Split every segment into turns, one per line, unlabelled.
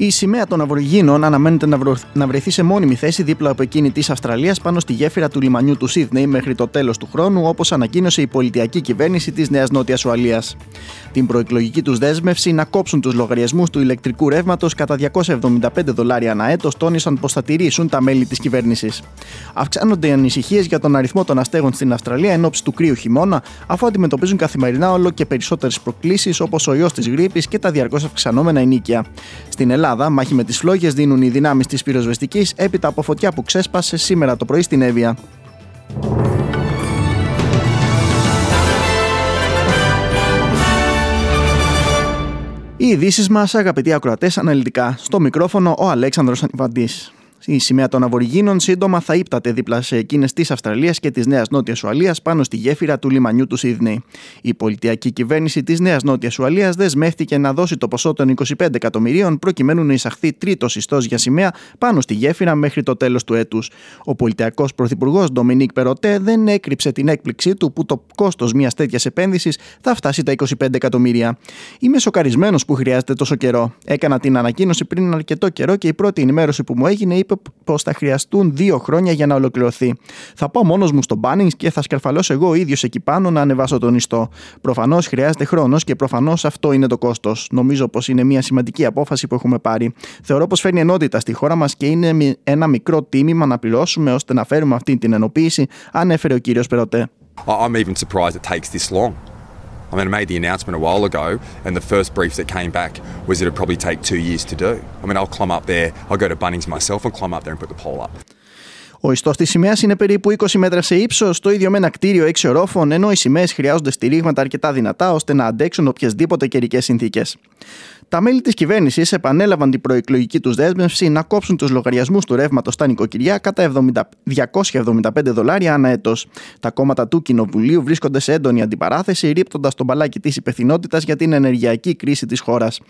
Η σημαία των Αβορυγίνων αναμένεται να, να βρεθεί σε μόνιμη θέση δίπλα από εκείνη της Αυστραλίας πάνω στη γέφυρα του λιμανιού του Σίδνεϊ μέχρι το τέλος του χρόνου, όπως ανακοίνωσε η πολιτιακή κυβέρνηση της Νέας Νότιας Ουαλίας. Την προεκλογική τους δέσμευση να κόψουν τους λογαριασμούς του ηλεκτρικού ρεύματος κατά 275 δολάρια ανά έτος τόνισαν πως θα τηρήσουν τα μέλη της κυβέρνησης. Αυξάνονται οι ανησυχίες για τον αριθμό των αστέγων στην Αυστραλία εν ώψη του κρύου χειμώνα, αφού αντιμετωπίζουν καθημερινά όλο και περισσότερες προκλήσεις όπως ο ιός της γρήπης και τα διαρκώς αυξανόμενα ενίκια. Στην Ελλάδα, Ελλάδα, μάχη με τις φλόγες δίνουν οι δυνάμεις της πυροσβεστικής έπειτα από φωτιά που ξέσπασε σήμερα το πρωί στην Εύβοια. Οι ειδήσεις μας, αγαπητοί ακροατές, αναλυτικά. Στο μικρόφωνο ο Αλέξανδρος Ανιβαντής. Η σημαία των Αβορυγίνων σύντομα θα ύπταται δίπλα σε εκείνες της Αυστραλίας και της Νέας Νότιας Ουαλίας πάνω στη γέφυρα του λιμανιού του Σίδνεϊ. Η πολιτιακή κυβέρνηση της Νέας Νότιας Ουαλίας δεσμεύτηκε να δώσει το ποσό των 25 εκατομμυρίων προκειμένου να εισαχθεί τρίτος ιστός για σημαία πάνω στη γέφυρα μέχρι το τέλος του έτους. Ο πολιτιακός πρωθυπουργός Ντομινίκ Περοτέ δεν έκρυψε την έκπληξή του που το κόστος μιας τέτοιας επένδυσης θα φτάσει τα 25 εκατομμύρια. Είμαι σοκαρισμένος που χρειάζεται τόσο καιρό. Έκανα την ανακοίνωση πριν αρκετό καιρό και η πρώτη ενημέρωση που μου έγινε είπε πως θα χρειαστούν δύο χρόνια για να ολοκληρωθεί. Θα πάω μόνος μου στο Bunnings και θα σκαρφαλώσω εγώ ίδιος εκεί πάνω να ανεβάσω τον ιστό. Προφανώς χρειάζεται χρόνος και προφανώς αυτό είναι το κόστος. Νομίζω πως είναι μια σημαντική απόφαση που έχουμε πάρει. Θεωρώ πως φέρνει ενότητα στη χώρα μας και είναι ένα μικρό τίμημα να πληρώσουμε ώστε να φέρουμε αυτή την ενοποίηση, ανέφερε ο κύριος Περοτέ.
I'm even surprised it takes this long. I mean, I made the announcement a while ago, and the first brief that came back was that it'd probably take two years to do. I mean, I'll climb up there, I'll go to Bunnings myself and climb up there and put the pole up.
Ο ιστό τη σημαία είναι περίπου 20 μέτρα σε ύψο, το ίδιο με ένα κτίριο 6 ορόφων, ενώ οι σημαίε χρειάζονται στηρίγματα αρκετά δυνατά ώστε να αντέξουν οποιασδήποτε καιρικέ συνθήκε. Τα μέλη της κυβέρνησης επανέλαβαν την προεκλογική τους δέσμευση να κόψουν τους λογαριασμούς του ρεύματος στα νοικοκυριά κατά 275 δολάρια ανά έτος. Τα κόμματα του Κοινοβουλίου βρίσκονται σε έντονη αντιπαράθεση, ρίπτοντας τον μπαλάκι της υπευθυνότητας για την ενεργειακή κρίση της χώρας.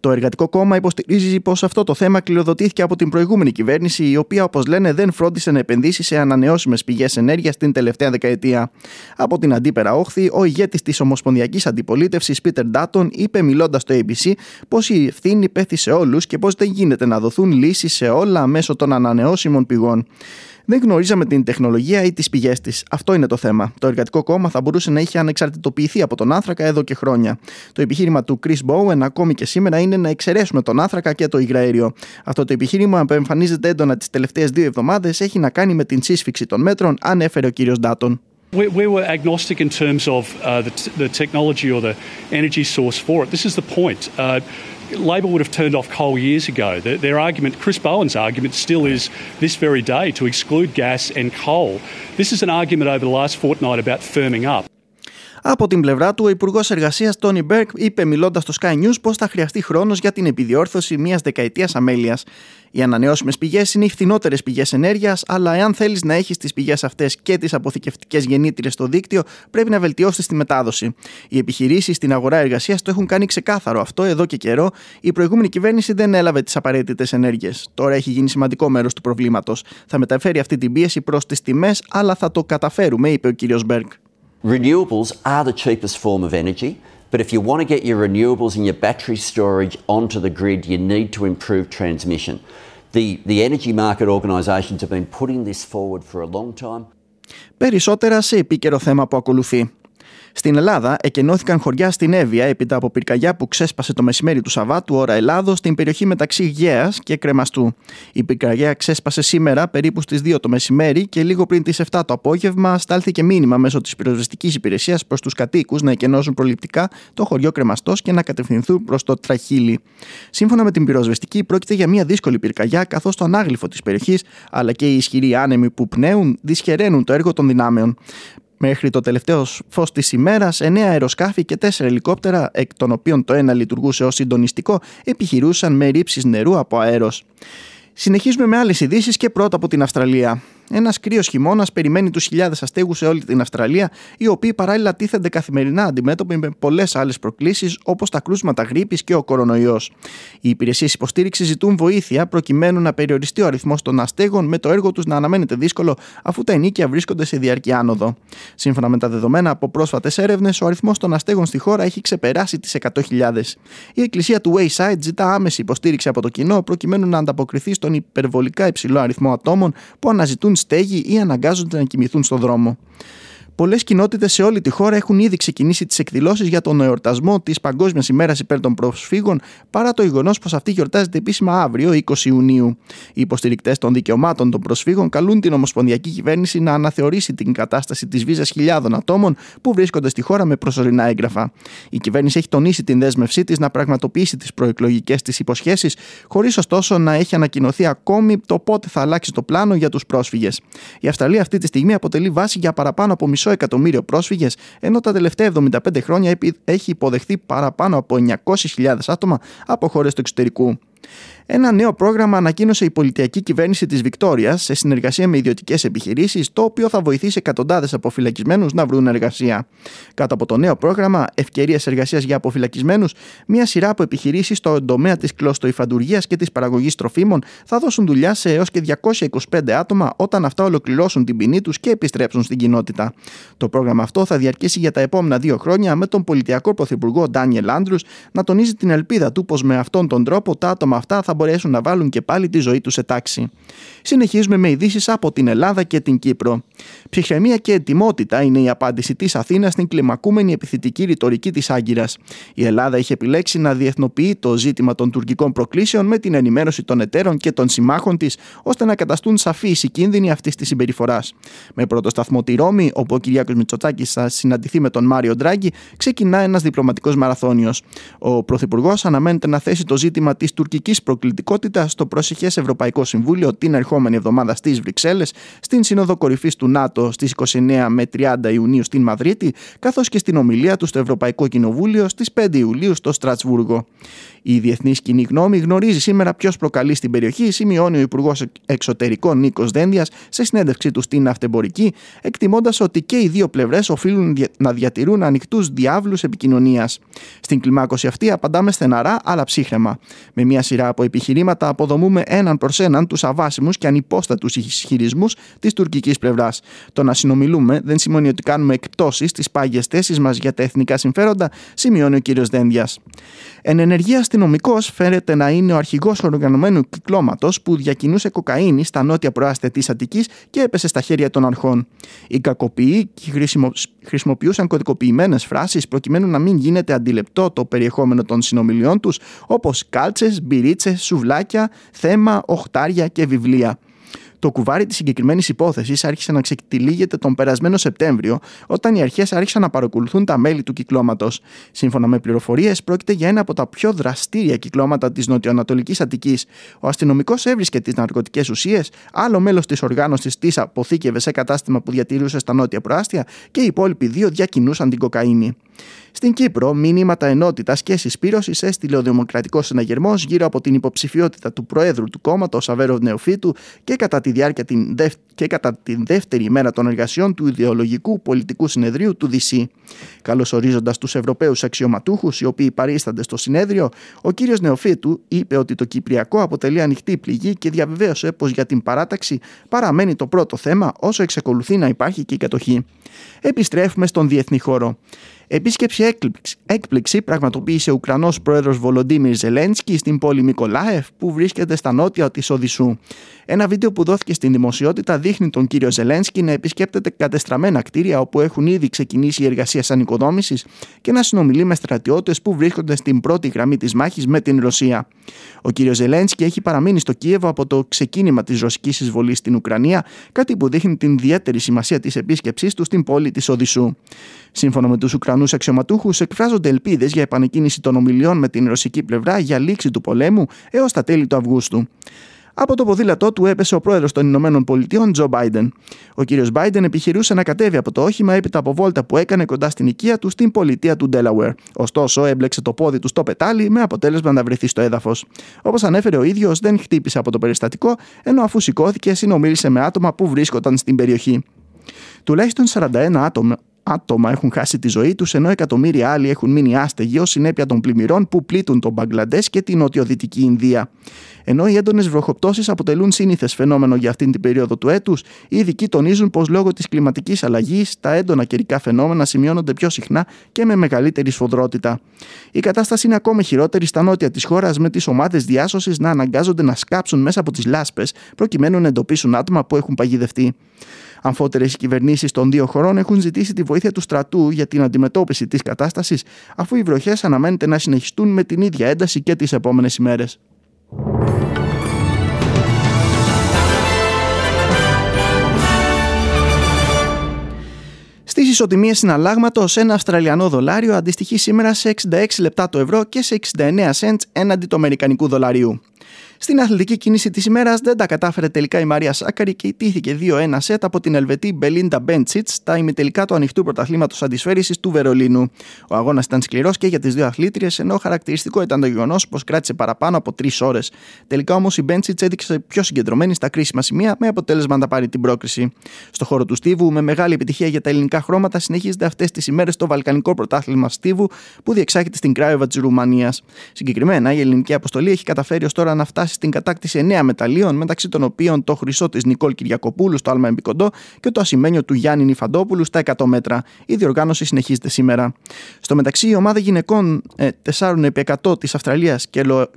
Το Εργατικό Κόμμα υποστηρίζει πως αυτό το θέμα κληροδοτήθηκε από την προηγούμενη κυβέρνηση, η οποία, όπως λένε, δεν φρόντισε να επενδύσει σε ανανεώσιμες πηγές ενέργειας την τελευταία δεκαετία. Από την αντίπερα όχθη, ο ηγέτης της Ομοσπονδιακής Αντιπολίτευσης, Πίτερ Ντάτον, είπε μιλώντας στο ABC πω η ευθύνη πέφτει σε όλους και πω δεν γίνεται να δοθούν λύσεις σε όλα μέσω των ανανεώσιμων πηγών. Δεν γνωρίζαμε την τεχνολογία ή τις πηγές της. Αυτό είναι το θέμα. Το Εργατικό Κόμμα θα μπορούσε να είχε ανεξαρτητοποιηθεί από τον άνθρακα εδώ και χρόνια. Το επιχείρημα του Chris Bowen ακόμη και σήμερα είναι να εξαιρέσουμε τον άνθρακα και το υγραέριο. Αυτό το επιχείρημα που εμφανίζεται έντονα τις τελευταίες δύο εβδομάδες έχει να κάνει με την σύσφυξη των μέτρων, ανέφερε ο κ. Ντάτον.
We, we were agnostic in terms of uh, the, t- the technology or the energy source for it. This is the point. Uh, Labor would have turned off coal years ago. Their, their, argument, Chris Bowen's argument, still is this very day to exclude gas and coal. This is an argument over the last fortnight about firming up.
Από την πλευρά του, ο Υπουργός Εργασίας Τόνι Μπέρκ είπε μιλώντας στο Sky News πως θα χρειαστεί χρόνος για την επιδιόρθωση μιας δεκαετίας αμέλειας. Οι ανανεώσιμες πηγές είναι οι φθηνότερες πηγές ενέργειας, αλλά εάν θέλεις να έχεις τις πηγές αυτές και τις αποθηκευτικές γεννήτριες στο δίκτυο, πρέπει να βελτιώσεις τη μετάδοση. Οι επιχειρήσεις στην αγορά εργασίας το έχουν κάνει ξεκάθαρο αυτό εδώ και καιρό. Η προηγούμενη κυβέρνηση δεν έλαβε τις απαραίτητες ενέργειες. Τώρα έχει γίνει σημαντικό μέρος του προβλήματος. Θα μεταφέρει αυτή την πίεση προς τις τιμές, αλλά θα το καταφέρουμε, είπε ο κ. Μπέρκ.
Renewables are the cheapest form of energy, but if you want to get your renewables and your battery storage onto the grid, you need to improve transmission. The, the energy market organisations have been putting this forward for a long time.
Περισσότερα σε επίκαιρο θέμα που ακολουθεί. Στην Ελλάδα, εκενώθηκαν χωριά στην Εύβοια έπειτα από πυρκαγιά που ξέσπασε το μεσημέρι του Σαββάτου, ώρα Ελλάδος, στην περιοχή μεταξύ Γαία και Κρεμαστού. Η πυρκαγιά ξέσπασε σήμερα περίπου στις 2 το μεσημέρι και λίγο πριν τις 7 το απόγευμα στάλθηκε μήνυμα μέσω της πυροσβεστικής υπηρεσίας προς τους κατοίκους να εκενώσουν προληπτικά το χωριό Κρεμαστός και να κατευθυνθούν προς το Τραχύλι. Σύμφωνα με την πυροσβεστική, πρόκειται για μια δύσκολη πυρκαγιά, καθώς το ανάγλυφο της περιοχής αλλά και οι ισχυροί άνεμοι που πνέουν δυσχεραίνουν το έργο των δυνάμεων. Μέχρι το τελευταίο φως της ημέρας, εννέα αεροσκάφη και τέσσερα ελικόπτερα, εκ των οποίων το ένα λειτουργούσε ως συντονιστικό, επιχειρούσαν με ρήψεις νερού από αέρος. Συνεχίζουμε με άλλες ειδήσεις και πρώτα από την Αυστραλία. Ένας κρύος χειμώνας περιμένει τους χιλιάδες αστέγους σε όλη την Αυστραλία, οι οποίοι παράλληλα τίθενται καθημερινά αντιμέτωποι με πολλές άλλες προκλήσεις όπως τα κρούσματα γρήπης και ο κορονοϊός. Οι υπηρεσίες υποστήριξης ζητούν βοήθεια προκειμένου να περιοριστεί ο αριθμός των αστέγων, με το έργο τους να αναμένεται δύσκολο αφού τα ενίκια βρίσκονται σε διαρκή άνοδο. Σύμφωνα με τα δεδομένα από πρόσφατες έρευνες, ο αριθμός των αστέγων στη χώρα έχει ξεπεράσει τις 100.000. Η εκκλησία του Wayside ζητά άμεση υποστήριξη από το κοινό προκειμένου να ανταποκριθεί στον υπερβολικά υψηλό αριθμό ατόμων που αναζητούν στέγη ή αναγκάζονται να κοιμηθούν στο δρόμο. Πολλές κοινότητες σε όλη τη χώρα έχουν ήδη ξεκινήσει τις εκδηλώσεις για τον εορτασμό της Παγκόσμιας ημέρας υπέρ των προσφύγων, παρά το γεγονός πως αυτή γιορτάζεται επίσημα αύριο, 20 Ιουνίου. Οι υποστηρικτές των δικαιωμάτων των προσφύγων καλούν την Ομοσπονδιακή Κυβέρνηση να αναθεωρήσει την κατάσταση της βίζας χιλιάδων ατόμων που βρίσκονται στη χώρα με προσωρινά έγγραφα. Η κυβέρνηση έχει τονίσει την δέσμευσή της να πραγματοποιήσει τις προεκλογικές της υποσχέσεις, χωρίς ωστόσο να έχει ανακοινωθεί ακόμη το πότε θα αλλάξει το πλάνο για τους πρόσφυγες. Η Αυστραλία αυτή τη στιγμή αποτελεί βάση για παραπάνω από μισό εκατομμύριο πρόσφυγες, ενώ τα τελευταία 75 χρόνια έχει υποδεχθεί παραπάνω από 900.000 άτομα από χώρες του εξωτερικού. Ένα νέο πρόγραμμα ανακοίνωσε η πολιτιακή κυβέρνηση της Βικτόριας σε συνεργασία με ιδιωτικές επιχειρήσεις, το οποίο θα βοηθήσει εκατοντάδες αποφυλακισμένους να βρουν εργασία. Κάτω από το νέο πρόγραμμα Ευκαιρίες Εργασίας για Αποφυλακισμένους, μια σειρά από επιχειρήσεις στον τομέα της κλωστοϊφαντουργίας και της παραγωγής τροφίμων θα δώσουν δουλειά σε έως και 225 άτομα όταν αυτά ολοκληρώσουν την ποινή τους και επιστρέψουν στην κοινότητα. Το πρόγραμμα αυτό θα διαρκήσει για τα επόμενα δύο χρόνια με τον πολιτιακό πρωθυπουργό Ντάνιελ Άντρους να τονίζει την ελπίδα του πως με αυτόν τον τρόπο τα άτομα αυτά θα μπορέσουν να βάλουν και πάλι τη ζωή τους σε τάξη. Συνεχίζουμε με ειδήσεις από την Ελλάδα και την Κύπρο. Ψυχραιμία και ετοιμότητα είναι η απάντηση της Αθήνας στην κλιμακούμενη επιθετική ρητορική της Άγκυρας. Η Ελλάδα είχε επιλέξει να διεθνοποιεί το ζήτημα των τουρκικών προκλήσεων με την ενημέρωση των εταίρων και των συμμάχων της, ώστε να καταστούν σαφείς οι κίνδυνοι αυτής της συμπεριφοράς. Με πρώτο σταθμό τη Ρώμη, όπου ο Κυριάκος Μητσοτάκης θα συναντηθεί με τον Μάριο Ντράγκη, ξεκινά ένας διπλωματικός μαραθώνιος. Ο Πρωθυπουργός αναμένεται να θέσει το ζήτημα της τουρκικής προκλητικότητας στο προσεχές Ευρωπαϊκό Συμβούλιο την ερχόμενη εβδομάδα στις Βρυξέλλες, στην Σύνοδο Κορυφής του ΝΑΤΟ στις 29 με 30 Ιουνίου στην Μαδρίτη, καθώς και στην ομιλία του στο Ευρωπαϊκό Κοινοβούλιο στις 5 Ιουλίου στο Στρατσβούργο. Η διεθνής κοινή γνώμη γνωρίζει σήμερα ποιος προκαλεί στην περιοχή, σημειώνει ο Υπουργός Εξωτερικών Νίκος Δένδιας σε συνέντευξή του στην Αυτεμπορική, εκτιμώντας ότι και οι δύο πλευρές οφείλουν να διατηρούν ανοιχτούς διάβλους επικοινωνίας. Στην κλιμάκωση αυτή απαντάμε στεναρά αλλά ψύχρεμα. Με μια σειρά από επιχειρήματα αποδομούμε έναν προς έναν τους αβάσιμους και ανυπόστατους ισχυρισμούς της τουρκικής πλευράς. Το να συνομιλούμε δεν σημαίνει ότι κάνουμε εκπτώσεις στις πάγιες θέσεις μας για τα εθνικά συμφέροντα, σημειώνει ο κ. Δένδιας. Εν ενεργεία αστυνομικός φέρεται να είναι ο αρχηγός οργανωμένου κυκλώματος που διακινούσε κοκαίνη στα νότια προάστια της Αττικής και έπεσε στα χέρια των αρχών. Οι κακοποιοί χρησιμοποιούσαν κωδικοποιημένες φράσεις προκειμένου να μην γίνεται αντιλεπτό το περιεχόμενο των συνομιλιών τους, όπως κάλτσες, μπυρίτσε, σουβλάκια, θέμα, οχτάρια και βιβλία. Το κουβάρι της συγκεκριμένης υπόθεσης άρχισε να ξετυλίγεται τον περασμένο Σεπτέμβριο, όταν οι αρχές άρχισαν να παρακολουθούν τα μέλη του κυκλώματος. Σύμφωνα με πληροφορίες, πρόκειται για ένα από τα πιο δραστήρια κυκλώματα της νοτιοανατολικής Αττικής. Ο αστυνομικός έβρισκε τις ναρκωτικές ουσίες, άλλο μέλος της οργάνωσης της αποθήκευε σε κατάστημα που διατηρούσε στα νότια προάστια και οι υπόλοιποι δύο διακινούσαν την κοκαίνη. Στην Κύπρο, μηνύματα ενότητας και συσπήρωσης έστειλε ο Δημοκρατικός Συναγερμός γύρω από την υποψηφιότητα του Προέδρου του κόμματος Αβέροβ Νεοφίτου και κατά τη διάρκεια την και κατά τη δεύτερη ημέρα των εργασιών του Ιδεολογικού Πολιτικού Συνεδρίου του ΔΣ. Καλωσορίζοντας τους Ευρωπαίους αξιωματούχους, οι οποίοι παρίστανται στο συνέδριο, ο κ. Νεοφίτου είπε ότι το Κυπριακό αποτελεί ανοιχτή πληγή και διαβεβαίωσε πως για την παράταξη παραμένει το πρώτο θέμα όσο εξακολουθεί να υπάρχει και η κατοχή. Επιστρέφουμε στον διεθνή χώρο. Επίσκεψη έκπληξη πραγματοποίησε ο Ουκρανός πρόεδρος Βολοντίμιρ Ζελένσκι στην πόλη Μικολάεφ που βρίσκεται στα νότια της Οδυσσού. Ένα βίντεο που δόθηκε στην δημοσιότητα δείχνει τον κύριο Ζελένσκι να επισκέπτεται κατεστραμμένα κτίρια όπου έχουν ήδη ξεκινήσει οι εργασίες ανοικοδόμησης και να συνομιλεί με στρατιώτες που βρίσκονται στην πρώτη γραμμή της μάχης με την Ρωσία. Ο κύριος Ζελένσκι έχει παραμείνει στο Κίεβο από το ξεκίνημα της ρωσικής εισβολής στην Ουκρανία, κάτι που δείχνει την ιδιαίτερη σημασία της επίσκεψής του στην πόλη της Οδυσσού. Σύμφωνα με τους Ουκρανούς αξιωματούχους, εκφράζονται ελπίδες για επανεκκίνηση των ομιλιών με την ρωσική πλευρά για λήξη του πολέμου έως τα τέλη του Αυγούστου. Από το ποδήλατό του έπεσε ο πρόεδρος των Ηνωμένων Πολιτειών, Τζο Μπάιντεν. Ο κύριος Μπάιντεν επιχειρούσε να κατέβει από το όχημα έπειτα από βόλτα που έκανε κοντά στην οικία του στην πολιτεία του Ντέλαουερ. Ωστόσο, έμπλεξε το πόδι του στο πετάλι με αποτέλεσμα να βρεθεί στο έδαφος. Όπως ανέφερε ο ίδιος, δεν χτύπησε από το περιστατικό, ενώ αφού σηκώθηκε, συνομίλησε με άτομα που βρίσκονταν στην περιοχή. Τουλάχιστον 41 άτομα, άτομα έχουν χάσει τη ζωή τους, ενώ εκατομμύρια άλλοι έχουν μείνει άστεγοι ως συνέπεια των πλημμυρών που πλήττουν τον Μπαγκλαντές και την νοτιοδυτική Ινδία. Ενώ οι έντονες βροχοπτώσεις αποτελούν σύνηθες φαινόμενο για αυτήν την περίοδο του έτους, οι ειδικοί τονίζουν πως λόγω της κλιματικής αλλαγής τα έντονα καιρικά φαινόμενα σημειώνονται πιο συχνά και με μεγαλύτερη σφοδρότητα. Η κατάσταση είναι ακόμη χειρότερη στα νότια της χώρας, με τις ομάδες διάσωσης να αναγκάζονται να σκάψουν μέσα από τις λάσπες προκειμένου να εντοπίσουν άτομα που έχουν παγιδευτεί. Αμφότερες κυβερνήσεις των δύο χωρών έχουν ζητήσει τη βοήθεια του στρατού για την αντιμετώπιση της κατάστασης, αφού οι βροχές αναμένεται να συνεχιστούν με την ίδια ένταση και τις επόμενες ημέρες. Στις ισοτιμίες συναλλάγματος, ένα Αυστραλιανό δολάριο αντιστοιχεί σήμερα σε 66 λεπτά το ευρώ και σε 69 cents έναντι του Αμερικανικού δολαρίου. Στην αθλητική κίνηση της ημέρας δεν τα κατάφερε τελικά η Μαρία Σάκκαρη και ηττήθηκε 2-1 σετ από την Ελβετή Μπελίντα Μπέντσιτς στα ημιτελικά του ανοιχτού πρωταθλήματος αντισφαίρισης του Βερολίνου. Ο αγώνας ήταν σκληρός και για τις δύο αθλήτριες, ενώ χαρακτηριστικό ήταν το γεγονός πως κράτησε παραπάνω από τρεις ώρες. Τελικά όμως η Μπέντσιτς έδειξε πιο συγκεντρωμένη στα κρίσιμα σημεία με αποτέλεσμα να πάρει την πρόκριση. Στο χώρο του Στίβου, με μεγάλη επιτυχία για τα ελληνικά χρώματα, συνεχίζεται αυτές τις ημέρες το Βαλκανικό Πρωτάθλημα Στίβου που διεξάγεται στην Κράιοβα της Ρουμανίας. Συγκεκριμένα, η ελληνική αποστολή έχει καταφέρει ως τώρα να φτάσει στην κατάκτηση 9 μεταλλίων, μεταξύ των οποίων το χρυσό της Νικόλ Κυριακοπούλου στο Άλμα Εμπικοντό και το ασημένιο του Γιάννη Νιφαντόπουλου στα 100 μέτρα. Η διοργάνωση συνεχίζεται σήμερα. Στο μεταξύ, η ομάδα γυναικών 4x100 της Αυστραλίας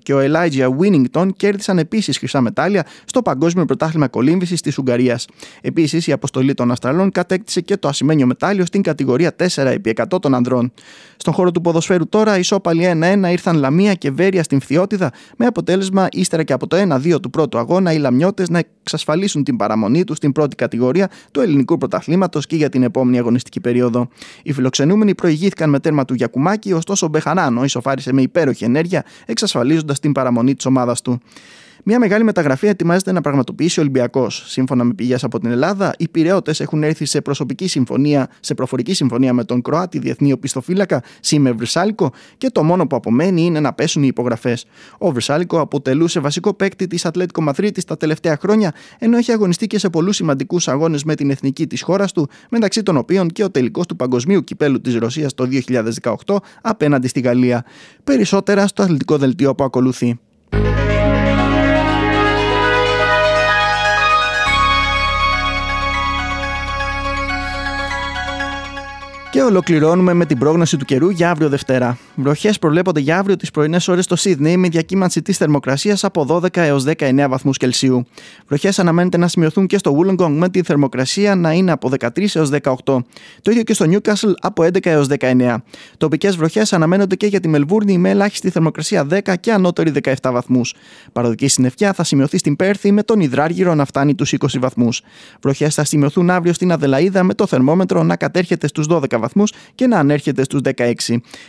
και ο Elijah Winnington κέρδισαν επίσης χρυσά μετάλλια στο Παγκόσμιο Πρωτάθλημα Κολύμβησης της Ουγγαρίας. Επίσης, η αποστολή των Αυστραλών κατέκτησε και το ασημένιο μετάλλιο στην κατηγορία 4x100 των ανδρών. Στον χώρο του ποδοσφαίρου τώρα, ισόπαλοι 1-1 ήρθαν Λαμία και Βέρεια στην Φθιώτιδα με αποτέλεσμα ύστερα και από το 1-2 του πρώτου αγώνα οι Λαμιώτες να εξασφαλίσουν την παραμονή τους στην πρώτη κατηγορία του ελληνικού πρωταθλήματος και για την επόμενη αγωνιστική περίοδο. Οι φιλοξενούμενοι προηγήθηκαν με τέρμα του Γιακουμάκη, ωστόσο ο Μπεχανάνο ισοφάρισε με υπέροχη ενέργεια, εξασφαλίζοντας την παραμονή της ομάδας του. Μια μεγάλη μεταγραφή ετοιμάζεται να πραγματοποιήσει ο Ολυμπιακός. Σύμφωνα με πηγές από την Ελλάδα, οι πυρεώτε έχουν έρθει σε προσωπική συμφωνία, σε προφορική συμφωνία με τον Κροάτι διεθνή οπισθοφύλακα Σίμε Βρυσάλικο και το μόνο που απομένει είναι να πέσουν οι υπογραφές. Ο Βρυσάλικο αποτελούσε βασικό παίκτη της Ατλέτικο Μαθρίτη τα τελευταία χρόνια, ενώ έχει αγωνιστεί και σε πολλούς σημαντικούς αγώνες με την εθνική της χώρας του, μεταξύ των οποίων και ο τελικός του Παγκοσμίου Κυπέλου της Ρωσίας το 2018 απέναντι στη Γαλλία. Περισσότερα στο αθλητικό δελτίο που ακολουθεί. Και ολοκληρώνουμε με την πρόγνωση του καιρού για αύριο Δευτέρα. Βροχές προβλέπονται για αύριο τις πρωινές ώρες στο Σίδνεϊ με διακύμανση της θερμοκρασίας από 12 έως 19 βαθμούς Κελσίου. Βροχές αναμένεται να σημειωθούν και στο Wollongong με τη θερμοκρασία να είναι από 13 έως 18. Το ίδιο και στο Newcastle από 11 έως 19. Τοπικές βροχές αναμένονται και για τη Μελβούρνη με ελάχιστη θερμοκρασία 10 και ανώτερη 17 βαθμούς. Παροδική συννεφιά θα σημειωθεί στην Πέρθη με τον υδράργυρο να φτάνει τους 20 βαθμούς. Βροχές θα σημειωθούν αύριο στην Αδελαίδα με το θερμόμετρο να κατέρχεται στους 12 βαθμού και να ανέρχεται στους 16.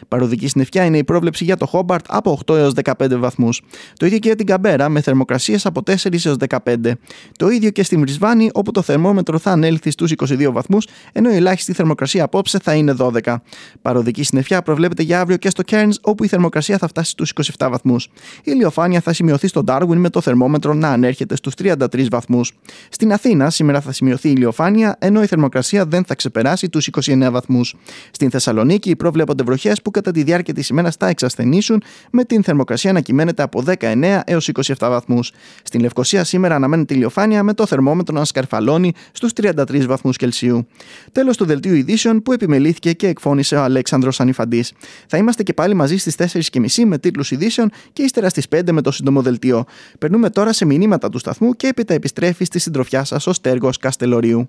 Παροδική συννεφιά είναι η πρόβλεψη για το Χόμπαρτ από 8 έως 15 βαθμούς. Το ίδιο και για την Καμπέρα με θερμοκρασίες από 4 έως 15. Το ίδιο και στην Βρισβάνη όπου το θερμόμετρο θα ανέλθει στους 22 βαθμούς ενώ η ελάχιστη θερμοκρασία απόψε θα είναι 12. Παροδική συννεφιά προβλέπεται για αύριο και στο Cairns όπου η θερμοκρασία θα φτάσει στους 27 βαθμούς. Η ηλιοφάνεια θα σημειωθεί στο Darwin με το θερμόμετρο να ανέρχεται στους 33 βαθμούς. Στην Αθήνα σήμερα θα σημειωθεί η ηλιοφάνεια ενώ η θερμοκρασία δεν θα ξεπεράσει τους 29 βαθμούς. Στην Θεσσαλονίκη προβλέπονται βροχές που κατά τη διάρκεια της ημέρας θα εξασθενήσουν, με την θερμοκρασία να κυμαίνεται από 19 έως 27 βαθμούς. Στην Λευκοσία σήμερα αναμένεται ηλιοφάνεια με το θερμόμετρο να σκαρφαλώνει στους 33 βαθμούς Κελσίου. Τέλος του δελτίου ειδήσεων που επιμελήθηκε και εκφώνησε ο Αλέξανδρος Ανιφαντής. Θα είμαστε και πάλι μαζί στις 4.30 με τίτλους ειδήσεων και ύστερα στις 5 με το σύντομο δελτίο. Περνούμε τώρα σε μηνύματα του σταθμού και έπειτα επιστρέφει στη συντροφιά σας ο Στέργος Καστελωρίου.